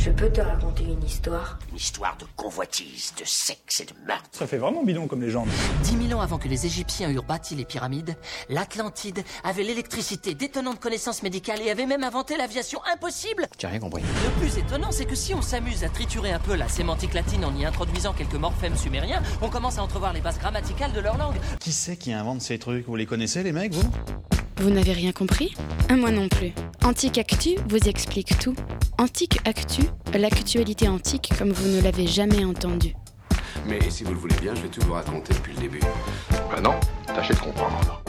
Je peux te raconter une histoire? Une histoire de convoitise, de sexe et de meurtre. Ça fait vraiment bidon comme légende. Dix mille ans avant que les Égyptiens eurent bâti les pyramides, l'Atlantide avait l'électricité, d'étonnantes connaissances médicales et avait même inventé l'aviation impossible. J'ai rien compris. Le plus étonnant, c'est que si on s'amuse à triturer un peu la sémantique latine en y introduisant quelques morphèmes sumériens, on commence à entrevoir les bases grammaticales de leur langue. Qui c'est qui invente ces trucs? Vous les connaissez les mecs, vous? Vous n'avez rien compris Ah, Moi non plus. Antique Actu vous explique tout. Antique Actu, l'actualité antique comme vous ne l'avez jamais entendu. Mais si vous le voulez bien, je vais tout vous raconter depuis le début. Bah non, tâchez de comprendre.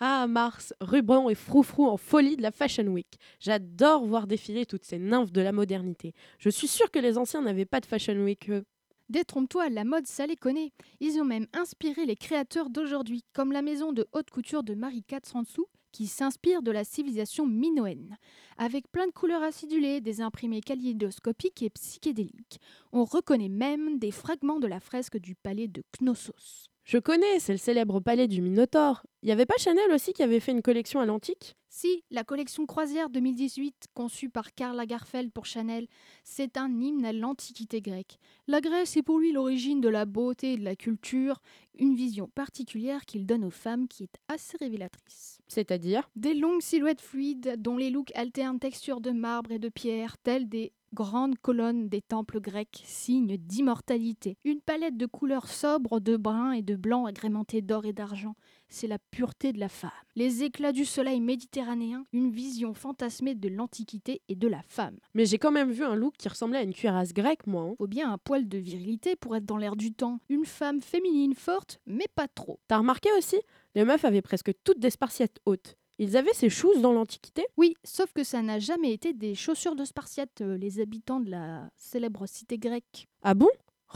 Ah, Mars, ruban et froufrou en folie de la Fashion Week. J'adore voir défiler toutes ces nymphes de la modernité. Je suis sûre que les anciens n'avaient pas de Fashion Week, eux. Détrompe-toi, la mode, ça les connaît. Ils ont même inspiré les créateurs d'aujourd'hui, comme la maison de haute couture de Marie Katsansou, qui s'inspire de la civilisation minoenne. Avec plein de couleurs acidulées, des imprimés kaléidoscopiques et psychédéliques. On reconnaît même des fragments de la fresque du palais de Knossos. Je connais, c'est le célèbre palais du Minotaure. Y avait pas Chanel aussi qui avait fait une collection à l'antique? Si, la collection croisière 2018, conçue par Karl Lagerfeld pour Chanel, c'est un hymne à l'antiquité grecque. La Grèce est pour lui l'origine de la beauté et de la culture, une vision particulière qu'il donne aux femmes qui est assez révélatrice. C'est-à-dire? Des longues silhouettes fluides dont les looks alternent texture de marbre et de pierre, telles des grandes colonnes des temples grecs, signe d'immortalité. Une palette de couleurs sobres de brun et de blanc agrémentée d'or et d'argent. C'est la pureté de la femme. Les éclats du soleil méditerranéen, une vision fantasmée de l'antiquité et de la femme. Mais j'ai quand même vu un look qui ressemblait à une cuirasse grecque, moi. hein. Faut bien un poil de virilité pour être dans l'air du temps. Une femme féminine forte, mais pas trop. T'as remarqué aussi? Les meufs avaient presque toutes des spartiates hautes. Ils avaient ces choses dans l'Antiquité? Oui, sauf que ça n'a jamais été des chaussures de Spartiates, euh, les habitants de la célèbre cité grecque. Ah bon?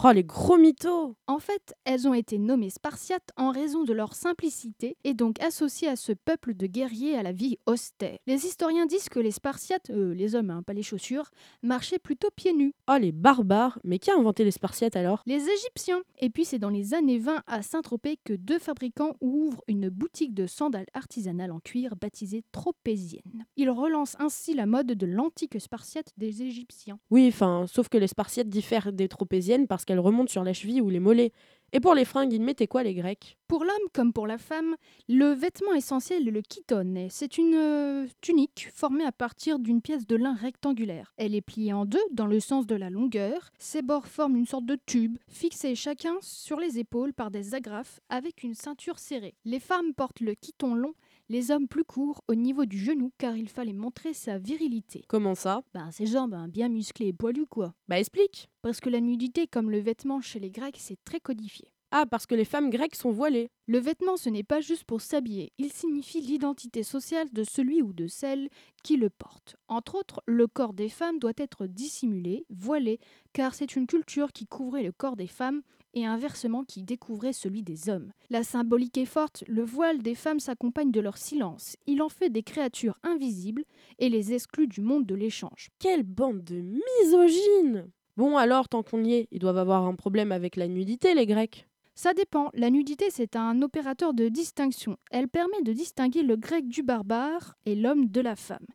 Oh, les gros mythos En fait, elles ont été nommées Spartiates en raison de leur simplicité et donc associées à ce peuple de guerriers à la vie austère. Les historiens disent que les Spartiates, euh, les hommes, hein, pas les chaussures, marchaient plutôt pieds nus. Oh, les barbares Mais qui a inventé les Spartiates alors? Les Égyptiens. Et puis c'est dans les années 20 à Saint-Tropez que deux fabricants ouvrent une boutique de sandales artisanales en cuir baptisée Tropézienne. Ils relancent ainsi la mode de l'antique Spartiate des Égyptiens. Oui, enfin, sauf que les Spartiates diffèrent des Tropéziennes parce qu'elles remontent sur la cheville ou les mollets. Et pour les fringues, ils mettaient quoi les Grecs? Pour l'homme comme pour la femme, le vêtement essentiel est le chiton. C'est une euh, tunique formée à partir d'une pièce de lin rectangulaire. Elle est pliée en deux dans le sens de la longueur. Ses bords forment une sorte de tube, fixé chacun sur les épaules par des agrafes avec une ceinture serrée. Les femmes portent le chiton long, les hommes plus courts au niveau du genou car il fallait montrer sa virilité. Comment ça? Ben, ses jambes hein, bien musclées et poilues quoi. Bah explique Parce que la nudité comme le vêtement chez les Grecs c'est très codifié. Ah, parce que les femmes grecques sont voilées. Le vêtement, ce n'est pas juste pour s'habiller, il signifie l'identité sociale de celui ou de celle qui le porte. Entre autres, le corps des femmes doit être dissimulé, voilé, car c'est une culture qui couvrait le corps des femmes et inversement qui découvrait celui des hommes. La symbolique est forte, le voile des femmes s'accompagne de leur silence. Il en fait des créatures invisibles et les exclut du monde de l'échange. Quelle bande de misogynes Bon alors, tant qu'on y est, ils doivent avoir un problème avec la nudité, les Grecs. Ça dépend. La nudité, c'est un opérateur de distinction. Elle permet de distinguer le grec du barbare et l'homme de la femme.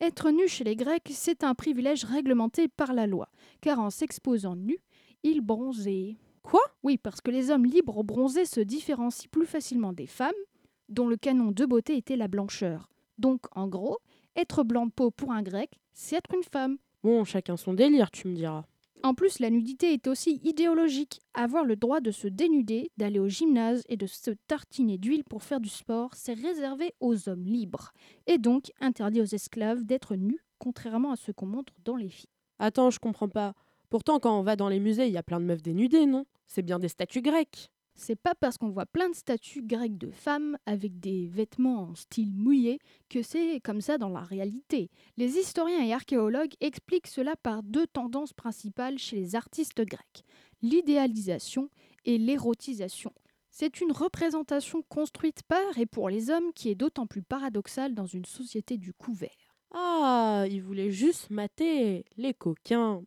Être nu chez les Grecs, c'est un privilège réglementé par la loi, car en s'exposant nu, ils bronzaient. Quoi? Oui, parce que les hommes libres bronzés se différencient plus facilement des femmes, dont le canon de beauté était la blancheur. Donc, en gros, être blanc de peau pour un grec, c'est être une femme. Bon, chacun son délire, tu me diras. En plus, la nudité est aussi idéologique. Avoir le droit de se dénuder, d'aller au gymnase et de se tartiner d'huile pour faire du sport, c'est réservé aux hommes libres. Et donc interdit aux esclaves d'être nus, contrairement à ce qu'on montre dans les films. Attends, je comprends pas. Pourtant, quand on va dans les musées, il y a plein de meufs dénudées, non? C'est bien des statues grecques. C'est pas parce qu'on voit plein de statues grecques de femmes avec des vêtements en style mouillé que c'est comme ça dans la réalité. Les historiens et archéologues expliquent cela par deux tendances principales chez les artistes grecs l'idéalisation et l'érotisation. C'est une représentation construite par et pour les hommes qui est d'autant plus paradoxale dans une société du couvert. Ah, ils voulaient juste mater les coquins.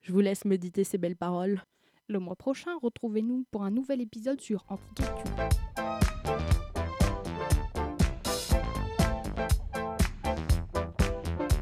Je vous laisse méditer ces belles paroles. Le mois prochain, retrouvez-nous pour un nouvel épisode sur Antiquactu.